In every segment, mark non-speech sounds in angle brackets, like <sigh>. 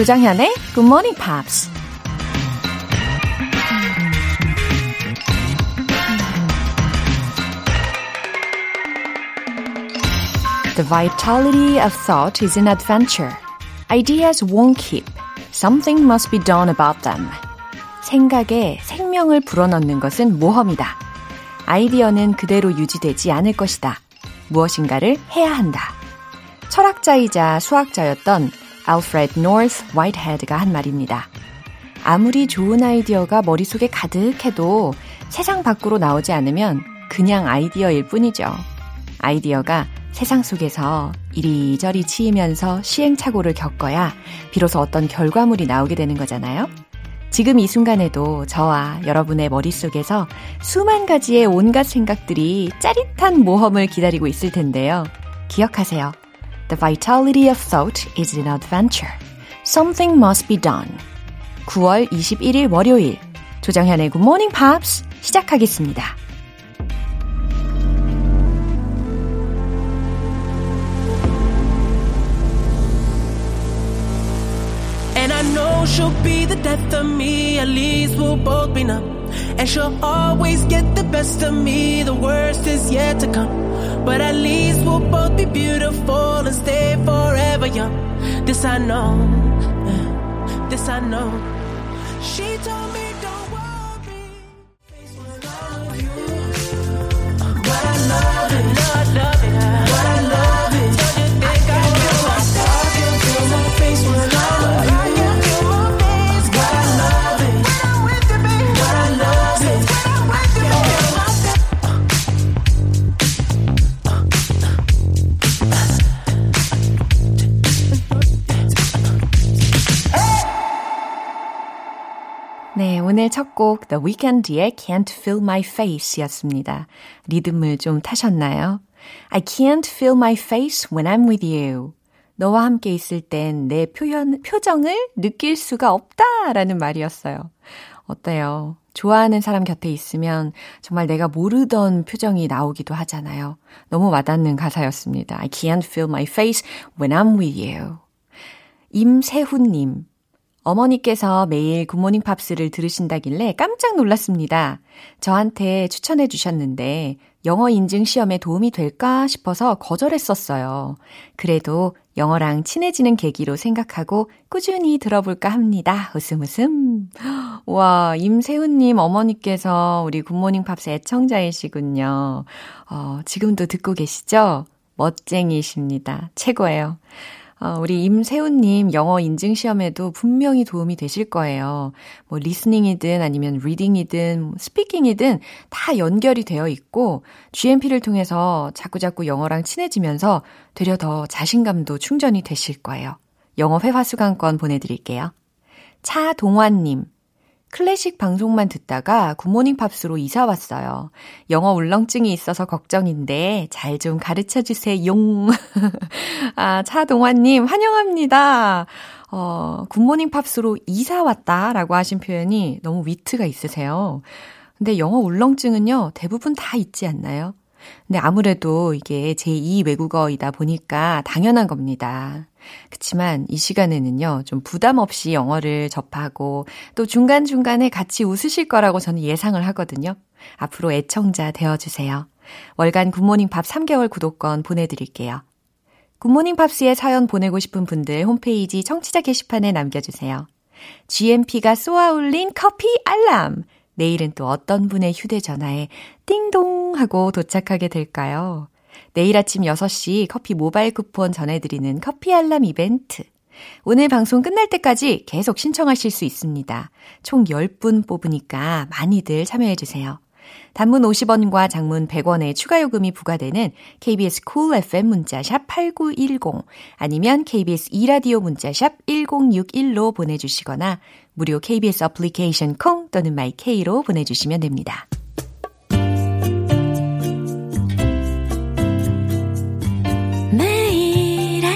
조장현의 Good Morning Pops. The vitality of thought is an adventure. Ideas won't keep. Something must be done about them. 생각에 생명을 불어넣는 것은 모험이다. 아이디어는 그대로 유지되지 않을 것이다. 무엇인가를 해야 한다. 철학자이자 수학자였던 알프레드 노스 화이트헤드가 한 말입니다. 아무리 좋은 아이디어가 머릿속에 가득해도 세상 밖으로 나오지 않으면 그냥 아이디어일 뿐이죠. 아이디어가 세상 속에서 이리저리 치이면서 시행착오를 겪어야 비로소 어떤 결과물이 나오게 되는 거잖아요. 지금 이 순간에도 저와 여러분의 머릿속에서 수만 가지의 온갖 생각들이 짜릿한 모험을 기다리고 있을 텐데요. 기억하세요. The vitality of thought is an adventure. Something must be done. 9월 21일 월요일 조정현의 Good Morning Pops 시작하겠습니다. And I know she'll be the death of me, at least we'll both be numb. And she'll always get the best of me, the worst is yet to come. But at least we'll both be beautiful and stay forever young. This I know, this I know. She 네, 오늘 첫 곡 The Weeknd의 Can't Feel My Face 였습니다. 리듬을 좀 타셨나요? I can't feel my face when I'm with you. 너와 함께 있을 땐 내 표현, 표정을 느낄 수가 없다라는 말이었어요. 어때요? 좋아하는 사람 곁에 있으면 정말 내가 모르던 표정이 나오기도 하잖아요. 너무 와닿는 가사였습니다. I can't feel my face when I'm with you. 임세훈님. 어머니께서 매일 굿모닝 팝스를 들으신다길래 깜짝 놀랐습니다. 저한테 추천해 주셨는데 영어 인증 시험에 도움이 될까 싶어서 거절했었어요. 그래도 영어랑 친해지는 계기로 생각하고 꾸준히 들어볼까 합니다. 웃음 웃음. <gasps> 와, 임세훈님 어머니께서 우리 굿모닝 팝스 애청자이시군요. 어, 지금도 듣고 계시죠? 멋쟁이십니다. 최고예요. 어, 우리 임세훈님 영어 인증 시험에도 분명히 도움이 되실 거예요. 뭐 listening이든 아니면 reading이든 speaking이든 다 연결이 되어 있고 GMP를 통해서 자꾸자꾸 영어랑 친해지면서 되려 더 자신감도 충전이 되실 거예요. 영어 회화 수강권 보내드릴게요. 차동환님. 클래식 방송만 듣다가 굿모닝 팝스로 이사 왔어요. 영어 울렁증이 있어서 걱정인데 잘 좀 가르쳐 주세요. 용. <laughs> 아, 차동환님 환영합니다. 어, 굿모닝 팝스로 이사 왔다라고 하신 표현이 너무 위트가 있으세요. 근데 영어 울렁증은요, 대부분 다 있지 않나요? 근데 아무래도 이게 제2 외국어이다 보니까 당연한 겁니다. 그치만 이 시간에는요, 좀 부담 없이 영어를 접하고 또 중간중간에 같이 웃으실 거라고 저는 예상을 하거든요. 앞으로 애청자 되어주세요. 월간 굿모닝 팝스 3개월 구독권 보내드릴게요. 굿모닝 팝스에 사연 보내고 싶은 분들 홈페이지 청취자 게시판에 남겨주세요. GMP가 쏘아올린 커피 알람! 내일은 또 어떤 분의 휴대전화에 띵동 하고 도착하게 될까요? 내일 아침 6시 커피 모바일 쿠폰 전해드리는 커피 알람 이벤트. 오늘 방송 끝날 때까지 계속 신청하실 수 있습니다. 총 10분 뽑으니까 많이들 참여해주세요. 단문 50원과 장문 100원의 추가 요금이 부과되는 KBS Cool FM 문자샵 8910 아니면 KBS 이라디오 문자샵 1061로 보내주시거나 무료 KBS 어플리케이션 콩 또는 마이케이로 보내주시면 됩니다.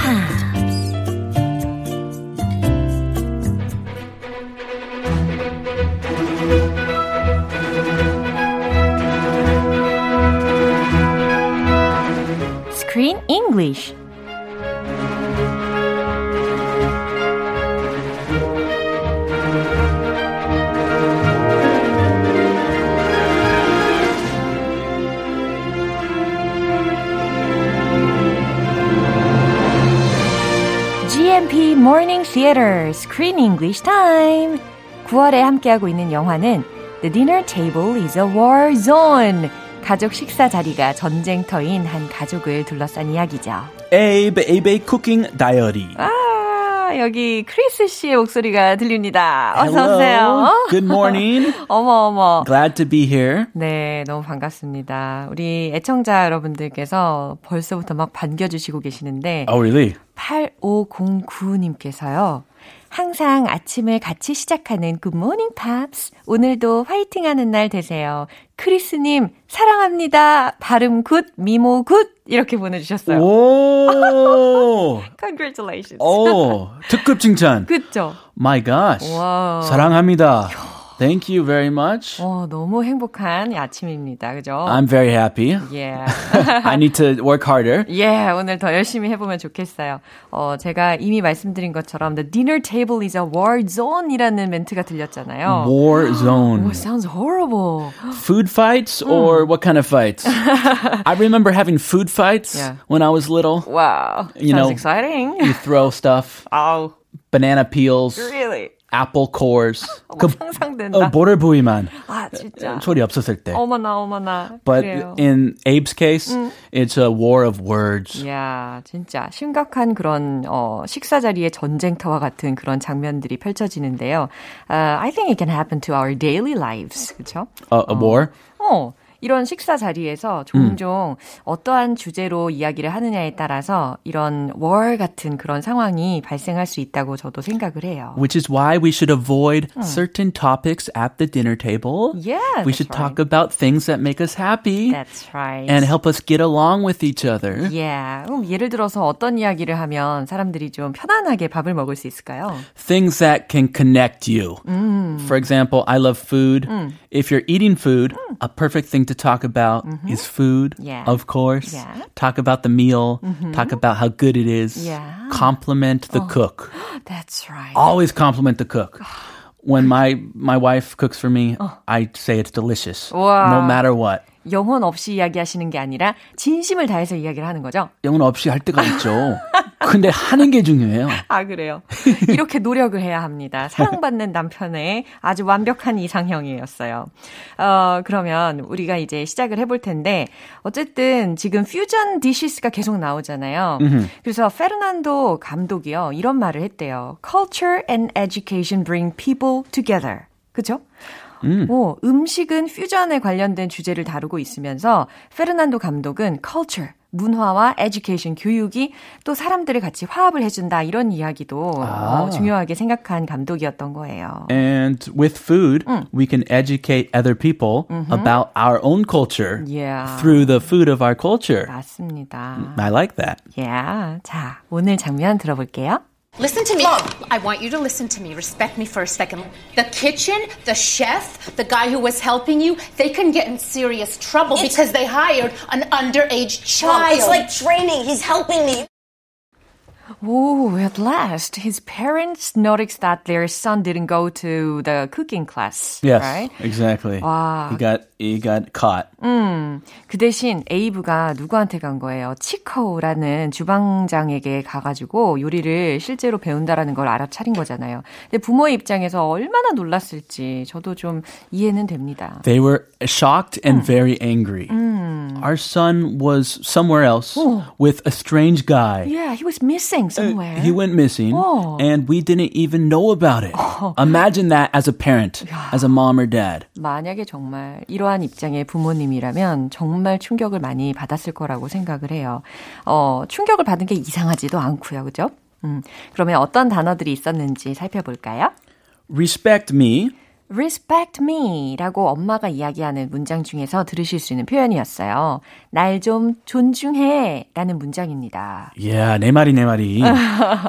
Screen English. GMP Morning Theater Screen English Time. 9월에 함께하고 있는 영화는 The Dinner Table is a War Zone. 가족 식사 자리가 전쟁터인 한 가족을 둘러싼 이야기죠. Abe, Abe Cooking Diary. 아, 여기 크리스 씨의 목소리가 들립니다. 어서 Hello. 오세요. Good morning. <laughs> 어머 어머. Glad to be here. 네, 너무 반갑습니다. 우리 애청자 여러분들께서 벌써부터 막 반겨주시고 계시는데 Oh, really? 8509님께서요. 항상 아침을 같이 시작하는 굿모닝 팝스. 오늘도 화이팅 하는 날 되세요. 크리스님, 사랑합니다. 발음 good, 미모 good. 이렇게 보내주셨어요. 오! <laughs> Congratulations. 오, 특급 칭찬. 그쵸? My gosh. 와. 사랑합니다. Thank you very much. 어, 너무 행복한 아침입니다. 그죠? I'm very happy. Yeah. <laughs> I need to work harder. 예, 오늘 더 열심히 해보면 좋겠어요. 어, 제가 이미 말씀드린 것처럼 The dinner table is a war zone이라는 멘트가 들렸잖아요. War zone. Oh, <gasps> sounds horrible. Food fights or what kind of fights? <laughs> I remember having food fights Yeah. when I was little. Wow, You sounds know, exciting. You throw stuff, Oh, <laughs> banana peels, really? Apple cores. 어머, 상상된다. 어, 모를 부위만 아, 진짜. 소리 없었을 때. 어머나, 어머나. But 그래요. in Abe's case, it's a war of words. 야, 진짜 심각한 그런 어, 식사 자리의 전쟁터와 같은 그런 장면들이 펼쳐지는데요. Uh, I think it can happen to our daily lives. 그렇죠? A, a war? 어, 이런 식사 자리에서 종종 어떠한 주제로 이야기를 하느냐에 따라서 이런 war 같은 그런 상황이 발생할 수 있다고 저도 생각을 해요. Which is why we should avoid certain topics at the dinner table. Yeah, we that's should right. talk about things that make us happy That's right. and help us get along with each other. Yeah. 그럼 예를 들어서 어떤 이야기를 하면 사람들이 좀 편안하게 밥을 먹을 수 있을까요? Things that can connect you. For example, I love food. If you're eating food, a perfect thing to talk about mm-hmm. is food, Yeah. of course. Yeah. Talk about the meal, mm-hmm. talk about how good it is. Yeah. Compliment the oh, cook. <gasps> That's right. always compliment the cook. <sighs> When my my wife cooks for me, oh. I say it's delicious, Wow. no matter what. 영혼 없이 이야기하시는 게 아니라 진심을 다해서 이야기를 하는 거죠? 영혼 없이 할 때가 있죠. 근데 하는 게 중요해요. 아, 그래요. 이렇게 노력을 해야 합니다. 사랑받는 남편의 아주 완벽한 이상형이었어요. 어, 그러면 우리가 이제 시작을 해볼 텐데, 어쨌든 지금 fusion dishes가 계속 나오잖아요. 그래서 페르난도 감독이요, 이런 말을 했대요. Culture and education bring people together. 그죠? 뭐, 음식은 퓨전에 관련된 주제를 다루고 있으면서 페르난도 감독은 culture, 문화와 education, 교육이 또 사람들을 같이 화합을 해준다 이런 이야기도 어, 중요하게 생각한 감독이었던 거예요. And with food, we can educate other people about our own culture Yeah. through the food of our culture. 맞습니다. I like that. Yeah. 자, 오늘 장면 들어볼게요. Listen to me. I want you to listen to me. Respect me for a second. The kitchen, the chef, the guy who was helping you, they can get in serious trouble because they hired an underage Mom, child. it's like training. He's helping me. Oh, at last, his parents noticed that their son didn't go to the cooking class. Yes, Right? exactly. Wow. He got he got caught. 그 대신 에이브가 누구한테 간 거예요? 치커우라는 주방장에게 가가지고 요리를 실제로 배운다라는 걸 알아차린 거잖아요. 근데 부모의 입장에서 얼마나 놀랐을지 저도 좀 이해는 됩니다. They were shocked and very angry. Our son was somewhere else with a strange guy. Yeah, he was missing Somewhere. He went missing, Oh. and we didn't even know about it. Imagine that as a parent, as a mom or dad. 만약에 정말 이러한 입장의 부모님이라면 정말 충격을 많이 받았을 거라고 생각을 해요. 어, 충격을 받은 게 이상하지도 않고요. 그죠? 음, 그러면 어떤 단어들이 있었는지 살펴볼까요? Respect me. Respect me 라고 엄마가 이야기하는 문장 중에서 들으실 수 있는 표현이었어요. 날 좀 존중해 라는 문장입니다. Yeah, 내 말이 내 말이.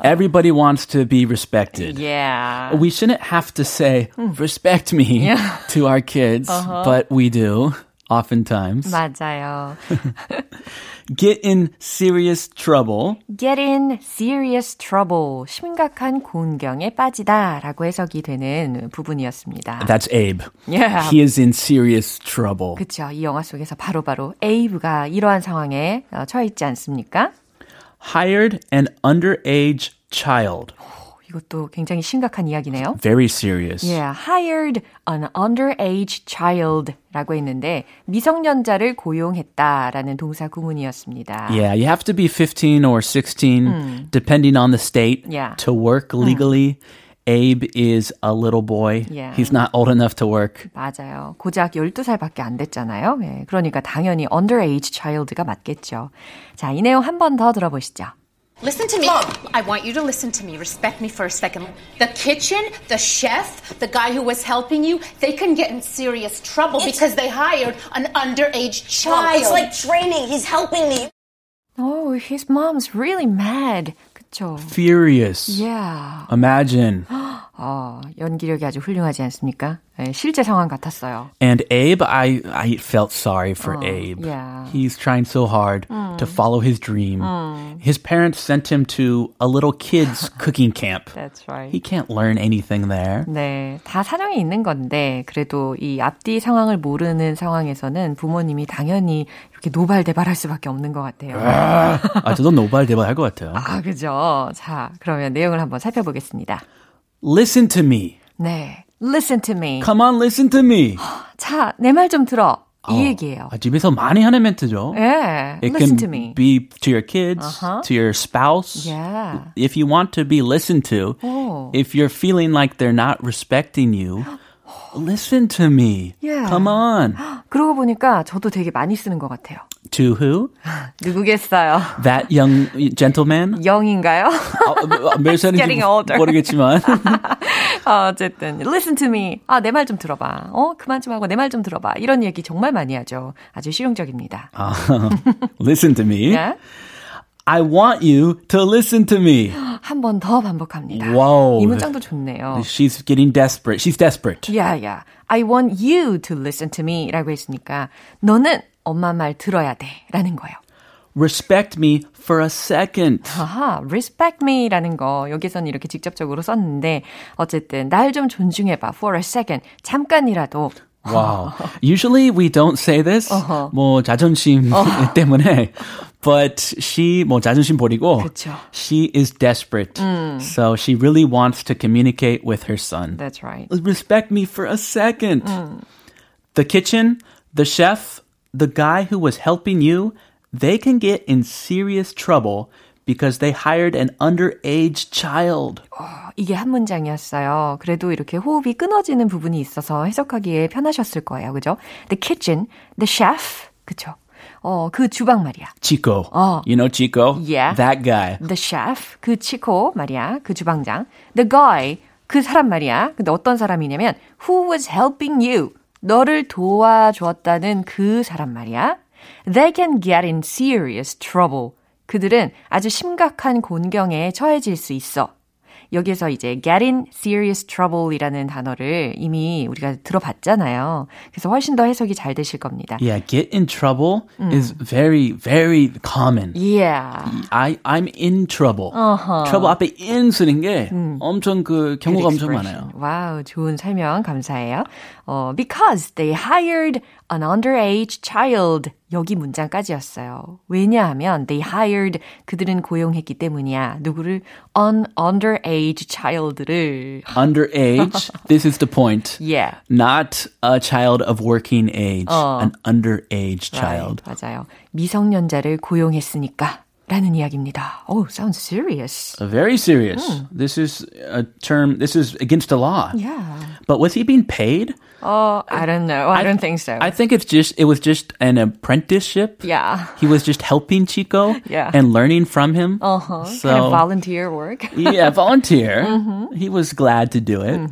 Everybody wants to be respected. Yeah. We shouldn't have to say respect me to our kids, but we do oftentimes. 맞아요. Get in serious trouble. get in serious trouble. 심각한 곤경에 빠지다 라고 해석이 되는 부분이었습니다. That's Abe. Yeah. He is in serious trouble. 그쵸. 이 영화 속에서 바로 바로 에이브가 이러한 상황에 어, 처해 있지 않습니까? Hired an underage child. 이것도 굉장히 심각한 이야기네요. Very serious. Yeah, hired an underage child 라고 했는데 미성년자를 고용했다라는 동사 구문이었습니다. Yeah, you have to be 15 or 16, depending on the state, Yeah. to work legally. Abe is a little boy. Yeah. He's not old enough to work. 맞아요. 고작 12살밖에 안 됐잖아요. 예, 그러니까 당연히 underage child가 맞겠죠. 자, 이 내용 한 번 더 들어보시죠. Listen to me. Mom. I want you to listen to me. Respect me for a second. The kitchen, the chef, the guy who was helping you, they can get in serious trouble because they hired an underage Mom, child. it's like training. He's helping me. Oh, his mom's really mad. 그쵸? Furious. Yeah. Imagine. <gasps> 어, 연기력이 아주 훌륭하지 않습니까? 예, 실제 상황 같았어요. And Abe, I, I felt sorry for Abe. yeah. He's trying so hard to follow his dream. His parents sent him to a little kids cooking camp. That's right. He can't learn anything there. 네, 다 사정이 있는 건데 그래도 이 앞뒤 상황을 모르는 상황에서는 부모님이 당연히 이렇게 노발대발할 수밖에 없는 것 같아요. 아, 저도 노발대발 할 것 같아요. 아, 그죠? 자, 그러면 내용을 한번 살펴보겠습니다. Listen to me. 네, listen to me. Come on, listen to me. <gasps> 자, 내 말 좀 들어. 이 얘기예요. 아, 집에서 많이 하는 멘트죠. 예, It listen can to me. be to your kids, to your spouse. Yeah. If you want to be listened to, Oh. if you're feeling like they're not respecting you, <gasps> listen to me. Yeah. Come on. <gasps> 그러고 보니까 저도 되게 많이 쓰는 것 같아요. To who? <laughs> 누구겠어요? That young gentleman? <laughs> 영인가요? 어, <laughs> 몇 살인지 getting older. 모르겠지만. 어, 어쨌든 listen to me. 아, 내 말 좀 들어봐. 어, 그만 좀 하고 내 말 좀 들어봐. 이런 얘기 정말 많이 하죠. 아주 실용적입니다. listen to me. 예? I want you to listen to me. 한 번 더 반복합니다. 와우. 이 문장도 좋네요. She's getting desperate. She's desperate. Yeah, yeah. I want you to listen to me 라고 했으니까 너는 엄마 말 들어야 돼 라는 거예요. Respect me for a second. 아하, respect me 라는 거 여기서는 이렇게 직접적으로 썼는데 어쨌든 날 좀 존중해봐 for a second 잠깐이라도 Wow. <laughs> Usually we don't say this. 뭐 자존심 <laughs> <laughs> 때문에. But she 뭐 자존심 버리고 그쵸. she is desperate. So she really wants to communicate with her son. That's right. Respect me for a second. The kitchen, the chef, the guy who was helping you, they can get in serious trouble because they hired an underage child. 이게 한 문장이었어요. 그래도 이렇게 호흡이 끊어지는 부분이 있어서 해석하기에 편하셨을 거예요. 그죠? The kitchen, the chef. 그쵸? 어, 그 주방 말이야. Chico. Oh. You know Chico? Yeah. That guy. The chef, 그 치코 말이야. 그 주방장. The guy, 그 사람 말이야. 근데 어떤 사람이냐면 who was helping you. 너를 도와주었다는 그 사람 말이야. They can get in serious trouble. 그들은 아주 심각한 곤경에 처해질 수 있어. 여기서 이제 get in serious trouble이라는 단어를 이미 우리가 들어봤잖아요. 그래서 훨씬 더 해석이 잘 되실 겁니다. Yeah, get in trouble is very, very common. Yeah. I, I'm in trouble. trouble 앞에 in 쓰는 게 엄청 그 경우가 엄청 많아요. 와우, 좋은 설명 감사해요. 어, because they hired an underage child. 여기 문장까지였어요. 왜냐하면 they hired 그들은 고용했기 때문이야. 누구를 an underage child를 Underage, this is the point. Yeah. Not a child of working age, an underage child. Right, 맞아요. 미성년자를 고용했으니까 라는 이야기입니다. Oh, sounds serious. Very serious. This is a term, this is against the law. Yeah. But was he being paid? Oh, I don't know. I, don't think so. I think it's just, it was just an apprenticeship. yeah. He was just helping Chico <laughs> Yeah. and learning from him. Uh-huh. So, kind of volunteer work. <laughs> yeah, volunteer. He was glad to do it.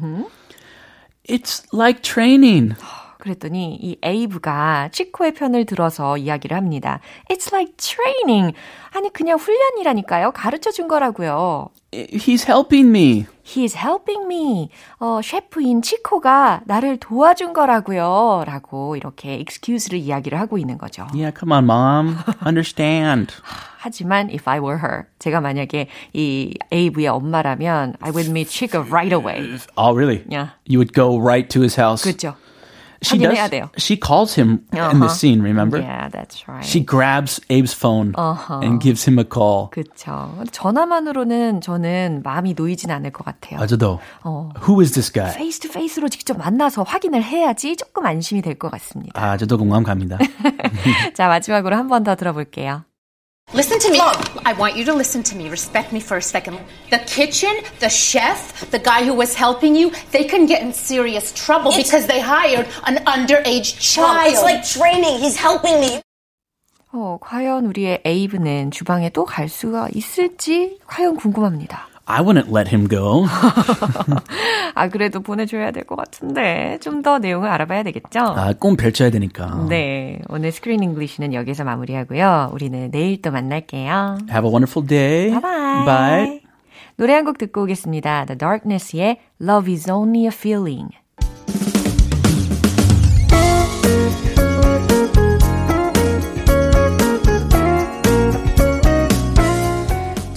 It's like training. <gasps> <gasps> 그랬더니 이 에이브가 치코의 편을 들어서 이야기를 합니다. It's like training. 아니 그냥 훈련이라니까요. 가르쳐 준 거라고요. He's helping me. He's helping me. 어, 셰프인 치코가 나를 도와준 거라고요. 라고 이렇게 excuse를 이야기를 하고 있는 거죠. Yeah, come on, mom. Understand. 하지만 if I were her, 제가 만약에 이 에이브의 엄마라면 I would meet Chico right away. Oh, really? Yeah. You would go right to his house. 그렇죠. She 확인해야 does. 돼요. She calls him in Uh-huh. the scene. Remember? Yeah, that's right. She grabs Abe's phone Uh-huh. and gives him a call. 그쵸. 전화만으로는 저는 마음이 놓이진 않을 것 같아요. 아 저도. 어. Who is this guy? 페이스 투 페이스로 직접 만나서 확인을 해야지 조금 안심이 될 것 같습니다. 아 저도 공감 갑니다. 자, 마지막으로 한 번 더 들어볼게요. Listen to me. I want you to listen to me. Respect me for a second. The kitchen, the chef, the guy who was helping you, they can get in serious trouble because they hired an underage Mom, child. it's like training. He's helping me. 어, 과연 우리의 에이브는 주방에 또 갈 수가 있을지 과연 궁금합니다. I wouldn't let him go. <laughs> 아, 그래도 보내줘야 될 것 같은데 좀 더 내용을 알아봐야 되겠죠? 아, 꿈 펼쳐야 되니까. 네, 오늘 Screen English는 여기서 마무리하고요. 우리는 내일 또 만날게요. Have a wonderful day. 바이바이. Bye. 노래 한 곡 듣고 오겠습니다. The Darkness의 Love is Only a Feeling.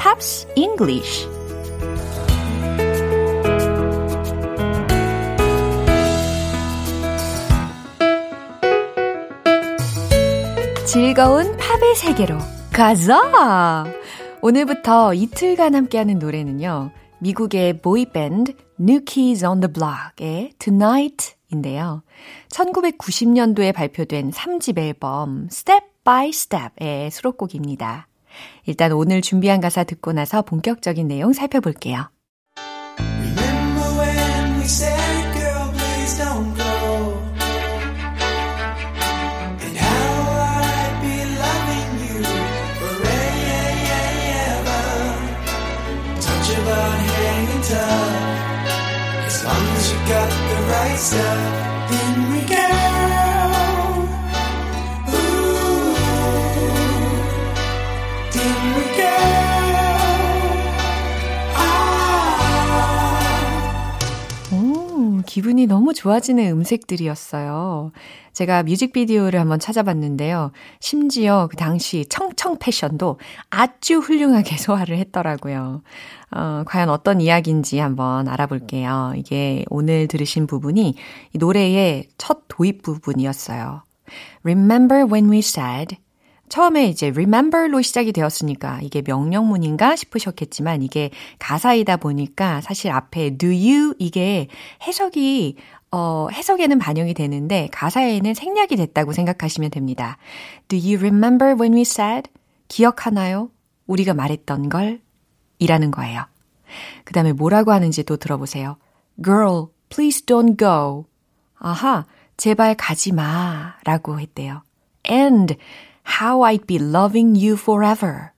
Pops English 즐거운 팝의 세계로 가자! 오늘부터 이틀간 함께하는 노래는요. 미국의 보이밴드 New Kids on the Block의 Tonight인데요. 1990년도에 발표된 3집 앨범 Step by Step의 수록곡입니다. 일단 오늘 준비한 가사 듣고 나서 본격적인 내용 살펴볼게요. About hanging tough. As long as you got the right stuff. 기분이 너무 좋아지는 음색들이었어요. 제가 뮤직비디오를 한번 찾아봤는데요. 심지어 그 당시 청청 패션도 아주 훌륭하게 <laughs> 소화를 했더라고요. 어, 과연 어떤 이야기인지 한번 알아볼게요. 이게 오늘 들으신 부분이 이 노래의 첫 도입 부분이었어요. Remember when we said 처음에 이제 remember로 시작이 되었으니까 이게 명령문인가 싶으셨겠지만 이게 가사이다 보니까 사실 앞에 do you 이게 해석이 어, 해석에는 반영이 되는데 가사에는 생략이 됐다고 생각하시면 됩니다. Do you remember when we said? 기억하나요? 우리가 말했던 걸? 이라는 거예요. 그 다음에 뭐라고 하는지 또 들어보세요. Girl, please don't go. 아하, 제발 가지 마. 라고 했대요. And how I'd be loving you forever.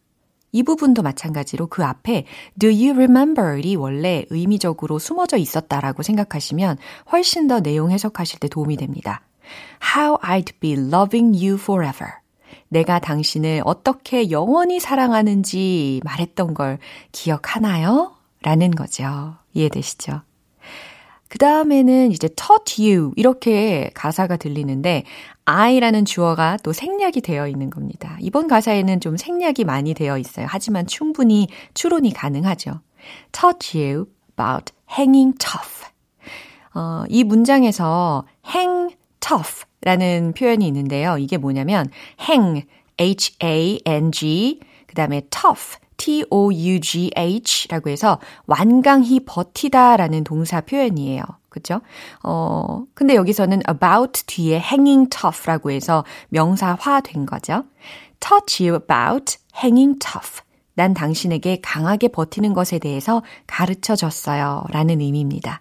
이 부분도 마찬가지로 그 앞에 do you remember이 원래 의미적으로 숨어져 있었다라고 생각하시면 훨씬 더 내용 해석하실 때 도움이 됩니다. How I'd be loving you forever. 내가 당신을 어떻게 영원히 사랑하는지 말했던 걸 기억하나요? 라는 거죠. 이해되시죠? 그 다음에는 이제 taught you 이렇게 가사가 들리는데 I라는 주어가 또 생략이 되어 있는 겁니다. 이번 가사에는 좀 생략이 많이 되어 있어요. 하지만 충분히 추론이 가능하죠. taught you about hanging tough. 어, 이 문장에서 hang tough라는 표현이 있는데요. 이게 뭐냐면 hang, h-a-n-g, 그 다음에 tough, T-O-U-G-H라고 해서 완강히 버티다라는 동사 표현이에요. 그죠? 어, 근데 여기서는 about 뒤에 hanging tough라고 해서 명사화 된 거죠. touch you about hanging tough. 난 당신에게 강하게 버티는 것에 대해서 가르쳐 줬어요. 라는 의미입니다.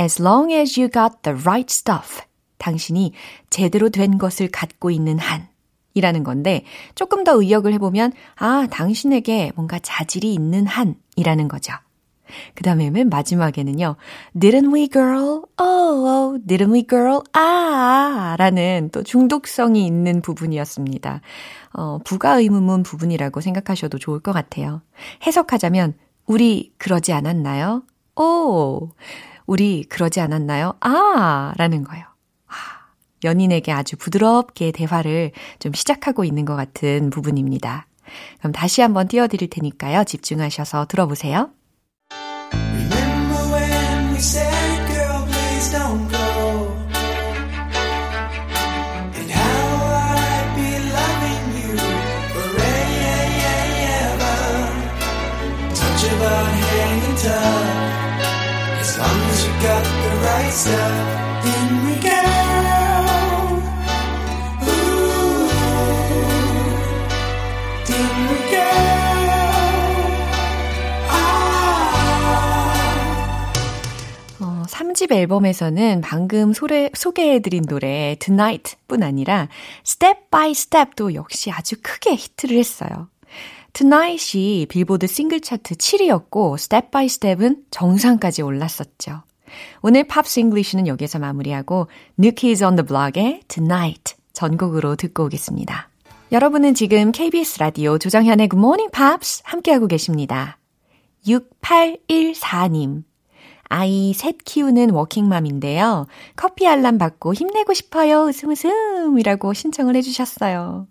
As long as you got the right stuff. 당신이 제대로 된 것을 갖고 있는 한. 이라는 건데, 조금 더 의역을 해보면, 아, 당신에게 뭔가 자질이 있는 한. 이라는 거죠. 그 다음에 맨 마지막에는요, didn't we girl? Oh, oh, didn't we girl? 아, 라는 또 중독성이 있는 부분이었습니다. 어, 부가 의문문 부분이라고 생각하셔도 좋을 것 같아요. 해석하자면, 우리 그러지 않았나요? 오, 우리 그러지 않았나요? 아, 라는 거예요. 연인에게 아주 부드럽게 대화를 좀 시작하고 있는 것 같은 부분입니다. 그럼 다시 한번 띄워드릴 테니까요. 집중하셔서 들어보세요. Remember 3집 앨범에서는 방금 소래, 소개해드린 노래 Tonight 뿐 아니라 Step by Step도 역시 아주 크게 히트를 했어요. Tonight이 빌보드 싱글 차트 7위였고 Step by Step은 정상까지 올랐었죠. 오늘 Pops English는 여기서 마무리하고 New Kids on the Block의 Tonight 전곡으로 듣고 오겠습니다. 여러분은 지금 KBS 라디오 조정현의 Good Morning Pops 함께하고 계십니다. 6814님. 아이 셋 키우는 워킹맘인데요. 커피 알람 받고 힘내고 싶어요. 웃음 웃음이라고 신청을 해주셨어요.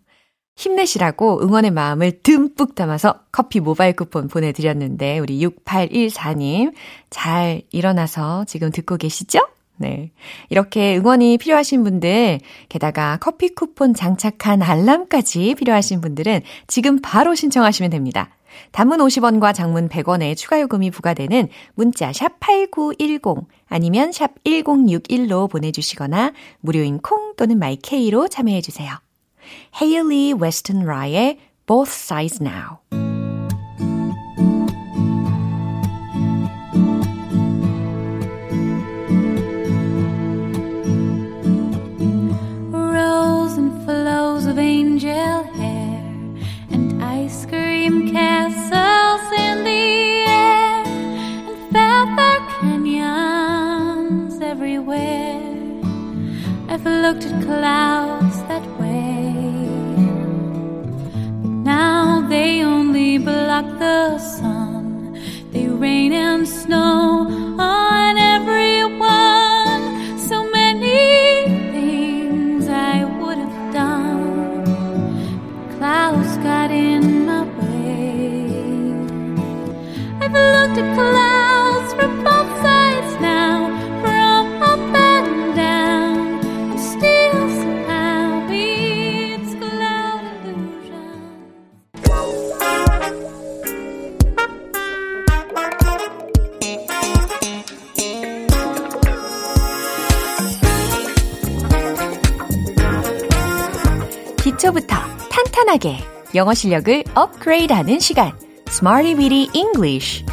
힘내시라고 응원의 마음을 듬뿍 담아서 커피 모바일 쿠폰 보내드렸는데 우리 6814님 잘 일어나서 지금 듣고 계시죠? 네. 이렇게 응원이 필요하신 분들, 게다가 커피 쿠폰 장착한 알람까지 필요하신 분들은 지금 바로 신청하시면 됩니다. 단문 50원과 장문 100원의 추가 요금이 부과되는 문자 샵 8910 아니면 샵 1061로 보내주시거나 무료인 콩 또는 마이케이로 참여해주세요. Hayley Westenra의 Both Sides Now 영어 실력을 업그레이드하는 시간. Smarty Weedy English.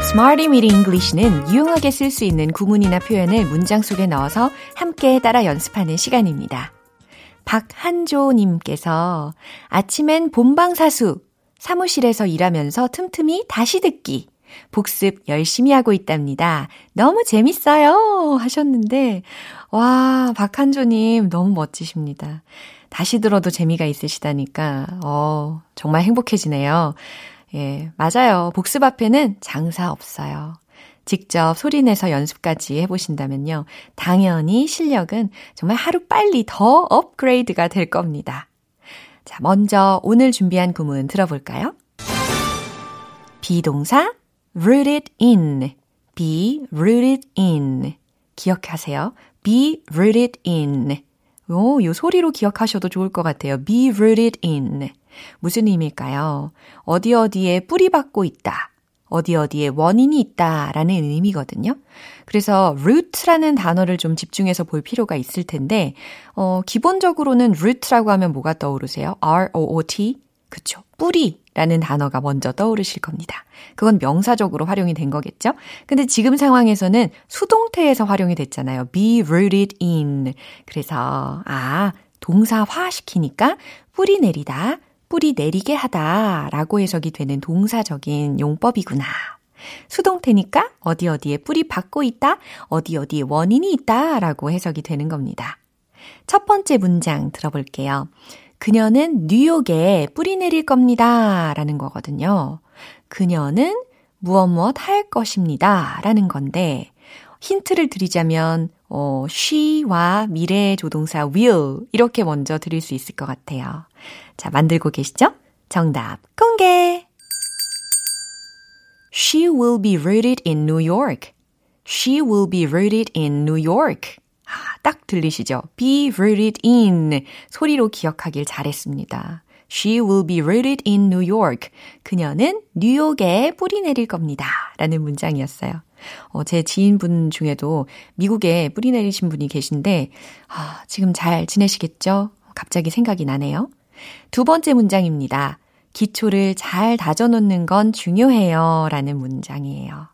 Smarty Weedy English는 유용하게 쓸 수 있는 구문이나 표현을 문장 속에 넣어서 함께 따라 연습하는 시간입니다. 박한조님께서 아침엔 본방사수 사무실에서 일하면서 틈틈이 다시 듣기 복습 열심히 하고 있답니다. 너무 재밌어요 하셨는데 와 박한조님 너무 멋지십니다. 다시 들어도 재미가 있으시다니까 어 정말 행복해지네요. 예 맞아요. 복습 앞에는 장사 없어요. 직접 소리내서 연습까지 해보신다면요. 당연히 실력은 정말 하루 빨리 더 업그레이드가 될 겁니다. 자, 먼저 오늘 준비한 구문 들어볼까요? 비동사 rooted in, be rooted in. 기억하세요. be rooted in. 오, 요 소리로 기억하셔도 좋을 것 같아요. be rooted in. 무슨 의미일까요? 어디 어디에 뿌리 박고 있다. 어디 어디에 원인이 있다 라는 의미거든요. 그래서 root라는 단어를 좀 집중해서 볼 필요가 있을 텐데, 어, 기본적으로는 root라고 하면 뭐가 떠오르세요? R-O-O-T? 그쵸. 뿌리라는 단어가 먼저 떠오르실 겁니다. 그건 명사적으로 활용이 된 거겠죠? 근데 지금 상황에서는 수동태에서 활용이 됐잖아요. be rooted in. 그래서, 아, 동사화 시키니까 뿌리 내리다, 뿌리 내리게 하다 라고 해석이 되는 동사적인 용법이구나. 수동태니까 어디 어디에 뿌리 받고 있다, 어디 어디에 원인이 있다 라고 해석이 되는 겁니다. 첫 번째 문장 들어볼게요. 그녀는 뉴욕에 뿌리 내릴 겁니다. 라는 거거든요. 그녀는 무엇 무엇 할 것입니다. 라는 건데, 힌트를 드리자면, 어, she와 미래 조동사 will, 이렇게 먼저 드릴 수 있을 것 같아요. 자, 만들고 계시죠? 정답 공개! She will be rooted in New York. She will be rooted in New York. 아, 딱 들리시죠? be rooted in. 소리로 기억하길 잘했습니다. She will be rooted in New York. 그녀는 뉴욕에 뿌리 내릴 겁니다. 라는 문장이었어요. 어, 제 지인분 중에도 미국에 뿌리 내리신 분이 계신데, 아, 지금 잘 지내시겠죠? 갑자기 생각이 나네요. 두 번째 문장입니다. 기초를 잘 다져놓는 건 중요해요. 라는 문장이에요.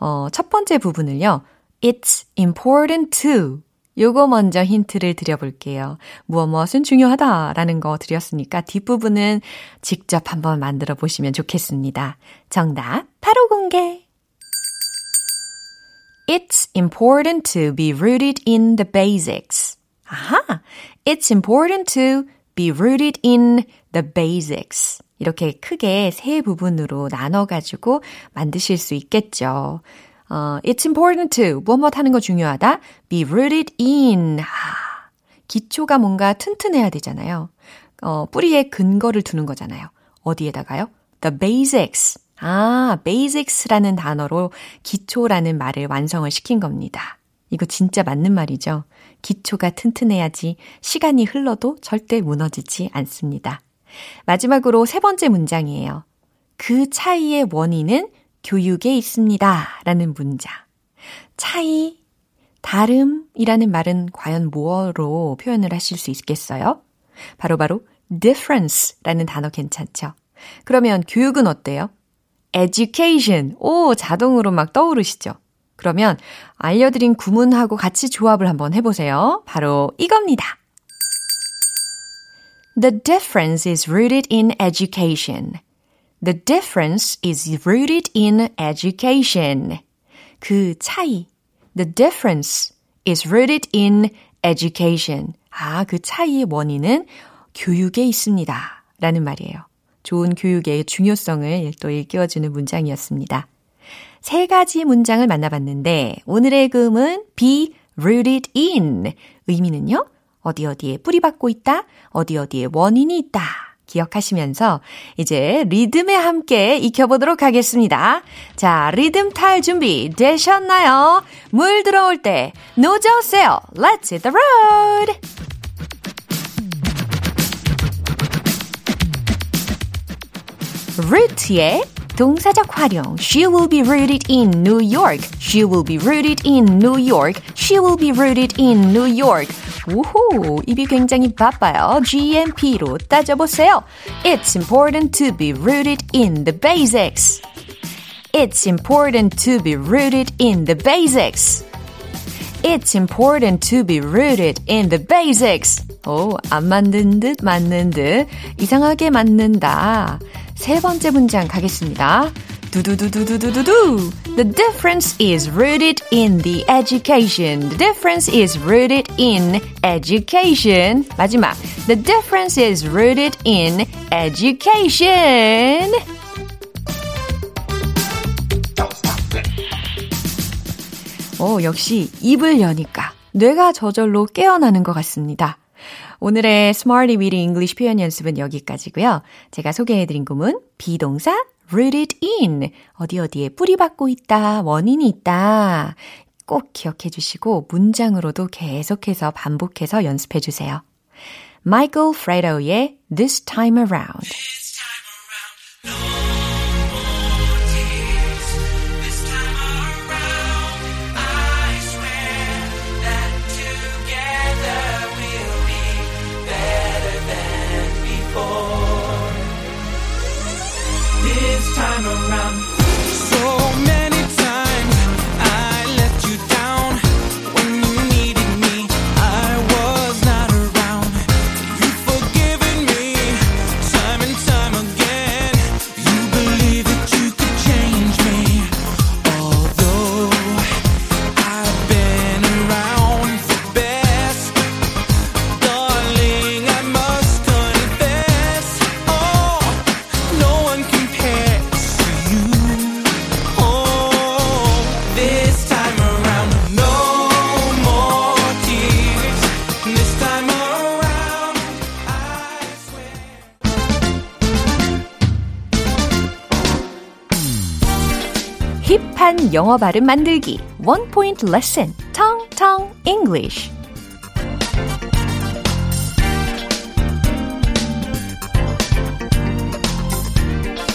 어, 첫 번째 부분을요. It's important to. 요거 먼저 힌트를 드려볼게요. 무엇 무엇은 중요하다 라는 거 드렸으니까 뒷부분은 직접 한번 만들어 보시면 좋겠습니다. 정답 바로 공개! It's important to be rooted in the basics. 아하! It's important to be rooted in the basics. 이렇게 크게 세 부분으로 나눠가지고 만드실 수 있겠죠. 어, it's important to, 뭐뭐 하는 거 중요하다. be rooted in. 아, 기초가 뭔가 튼튼해야 되잖아요. 어, 뿌리에 근거를 두는 거잖아요. 어디에다가요? the basics. 아, basics라는 단어로 기초라는 말을 완성을 시킨 겁니다. 이거 진짜 맞는 말이죠. 기초가 튼튼해야지 시간이 흘러도 절대 무너지지 않습니다. 마지막으로 세 번째 문장이에요. 그 차이의 원인은 교육에 있습니다. 라는 문장. 차이, 다름이라는 말은 과연 뭐로 표현을 하실 수 있겠어요? 바로바로 바로 difference라는 단어 괜찮죠? 그러면 교육은 어때요? education. 오, 자동으로 막 떠오르시죠? 그러면 알려드린 구문하고 같이 조합을 한번 해보세요. 바로 이겁니다. The difference is rooted in education. The difference is rooted in education. 그 차이. The difference is rooted in education. 아, 그 차이의 원인은 교육에 있습니다. 라는 말이에요. 좋은 교육의 중요성을 또 일깨워주는 문장이었습니다. 세 가지 문장을 만나봤는데 오늘의 금은 be rooted in 의미는요. 어디 어디에 뿌리박고 있다, 어디 어디에 원인이 있다. 기억하시면서 이제 리듬에 함께 익혀보도록 하겠습니다. 자, 리듬 탈 준비 되셨나요? 물 들어올 때 놓져오세요. Let's hit the road! 루트의 동사적 활용. She will be rooted in New York. She will be rooted in New York. She will be rooted in New York. 우후, 입이 굉장히 바빠요. GMP로 따져보세요. It's important to be rooted in the basics. It's important to be rooted in the basics. It's important to be rooted in the basics. 오, 안 맞는 듯 맞는 듯 이상하게 맞는다. 세 번째 문장 가겠습니다. 두두두두두두두. The difference is rooted in the education. The difference is rooted in education. 마지막. The difference is rooted in education. 오, 역시 입을 여니까 뇌가 저절로 깨어나는 것 같습니다. 오늘의 Smarty Weedy English 표현 연습은 여기까지고요. 제가 소개해드린 구문 비동사 rooted in 어디 어디에 뿌리 박고 있다, 원인이 있다. 꼭 기억해 주시고 문장으로도 계속해서 반복해서 연습해 주세요. Michael Fredo의 This Time Around. time around. So 영어 발음 만들기 원 포인트 레슨 텅텅 English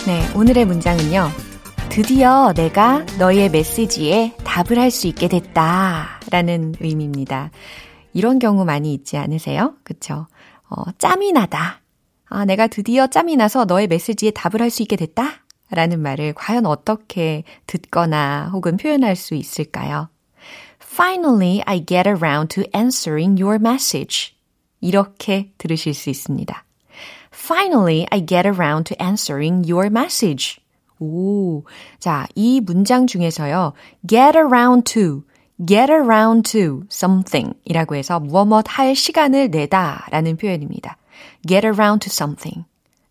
네, 오늘의 문장은요. 드디어 내가 너의 메시지에 답을 할 수 있게 됐다. 라는 의미입니다. 이런 경우 많이 있지 않으세요? 그쵸? 어, 짬이 나다. 아, 내가 드디어 짬이 나서 너의 메시지에 답을 할 수 있게 됐다. 라는 말을 과연 어떻게 듣거나 혹은 표현할 수 있을까요? Finally, I get around to answering your message. 이렇게 들으실 수 있습니다. Finally, I get around to answering your message. 오, 자, 이 문장 중에서요, get around to, get around to something 이라고 해서 무엇 할 시간을 내다 라는 표현입니다. get around to something.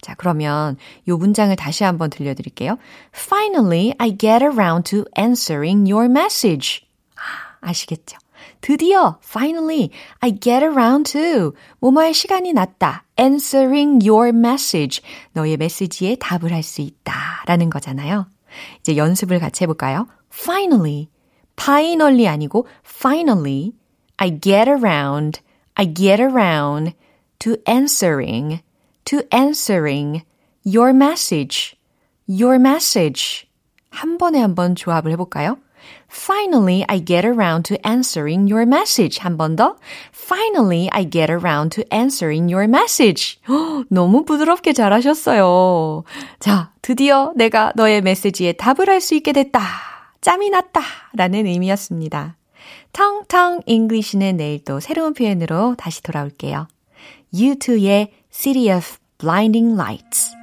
자, 그러면 이 문장을 다시 한번 들려드릴게요. Finally, I get around to answering your message. 아, 아시겠죠? 드디어, finally, I get around to 뭐뭐할 시간이 났다. answering your message. 너의 메시지에 답을 할 수 있다. 라는 거잖아요. 이제 연습을 같이 해볼까요? finally. finally 아니고 finally. I get around. I get around to answering. To answering your message. your message. 한 번에 한번 조합을 해볼까요? Finally, I get around to answering your message. 한 번 더. Finally, I get around to answering your message. 헉, 너무 부드럽게 잘하셨어요. 자, 드디어 내가 너의 메시지에 답을 할 수 있게 됐다. 짬이 났다. 라는 의미였습니다. 텅텅 잉글리시는 내일 또 새로운 표현으로 다시 돌아올게요. U2의 City of Blinding Lights.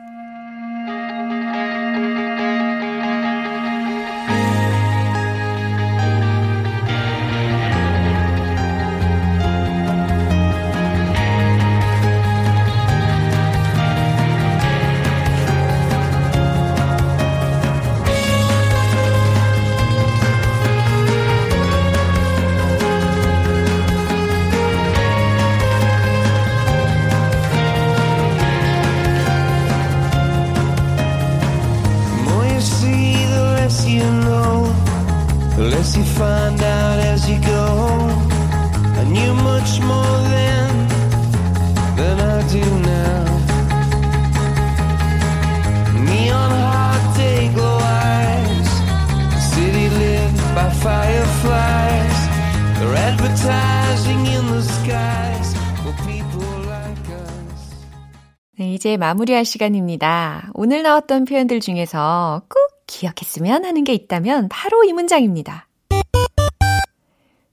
이제 마무리할 시간입니다. 오늘 나왔던 표현들 중에서 꼭 기억했으면 하는 게 있다면 바로 이 문장입니다.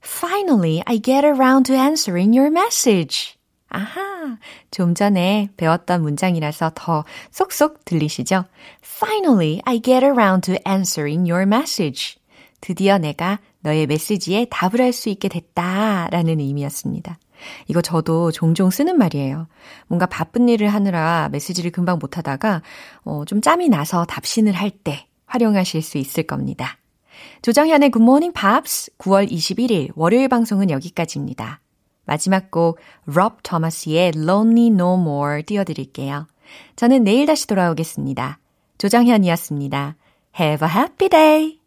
Finally, I get around to answering your message. 아하, 좀 전에 배웠던 문장이라서 더 쏙쏙 들리시죠? Finally, I get around to answering your message. 드디어 내가 너의 메시지에 답을 할 수 있게 됐다 라는 의미였습니다. 이거 저도 종종 쓰는 말이에요. 뭔가 바쁜 일을 하느라 메시지를 금방 못 하다가 어, 좀 짬이 나서 답신을 할 때 활용하실 수 있을 겁니다. 조정현의 Morning Pops 9월 21일 월요일 방송은 여기까지입니다. 마지막 곡 Rob Thomas의 Lonely No More 띄워드릴게요. 저는 내일 다시 돌아오겠습니다. 조정현이었습니다. Have a happy day!